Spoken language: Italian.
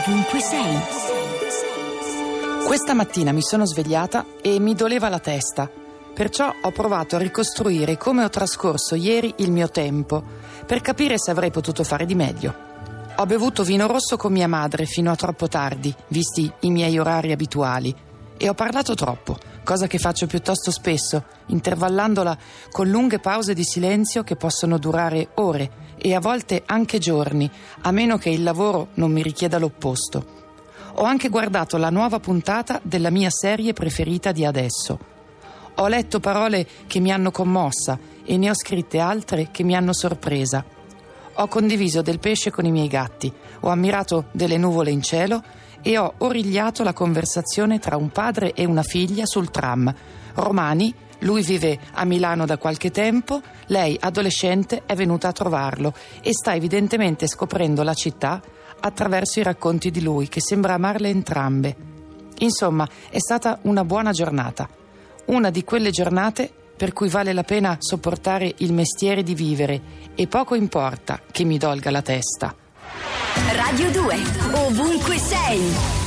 ovunque sei. Questa mattina mi sono svegliata e mi doleva la testa. Perciò ho provato a ricostruire come ho trascorso ieri il mio tempo, per capire se avrei potuto fare di meglio. Ho bevuto vino rosso con mia madre fino a troppo tardi, visti i miei orari abituali, e ho parlato troppo, cosa che faccio piuttosto spesso, intervallandola con lunghe pause di silenzio che possono durare ore e a volte anche giorni, a meno che il lavoro non mi richieda l'opposto. Ho anche guardato la nuova puntata della mia serie preferita di adesso. Ho letto parole che mi hanno commossa e ne ho scritte altre che mi hanno sorpresa. Ho condiviso del pesce con i miei gatti, ho ammirato delle nuvole in cielo e ho origliato la conversazione tra un padre e una figlia sul tram. Romani, lui vive a Milano da qualche tempo, lei adolescente è venuta a trovarlo e sta evidentemente scoprendo la città attraverso i racconti di lui che sembra amarle entrambe. Insomma, è stata una buona giornata. Una di quelle giornate per cui vale la pena sopportare il mestiere di vivere e poco importa che mi dolga la testa. Radio 2, ovunque sei.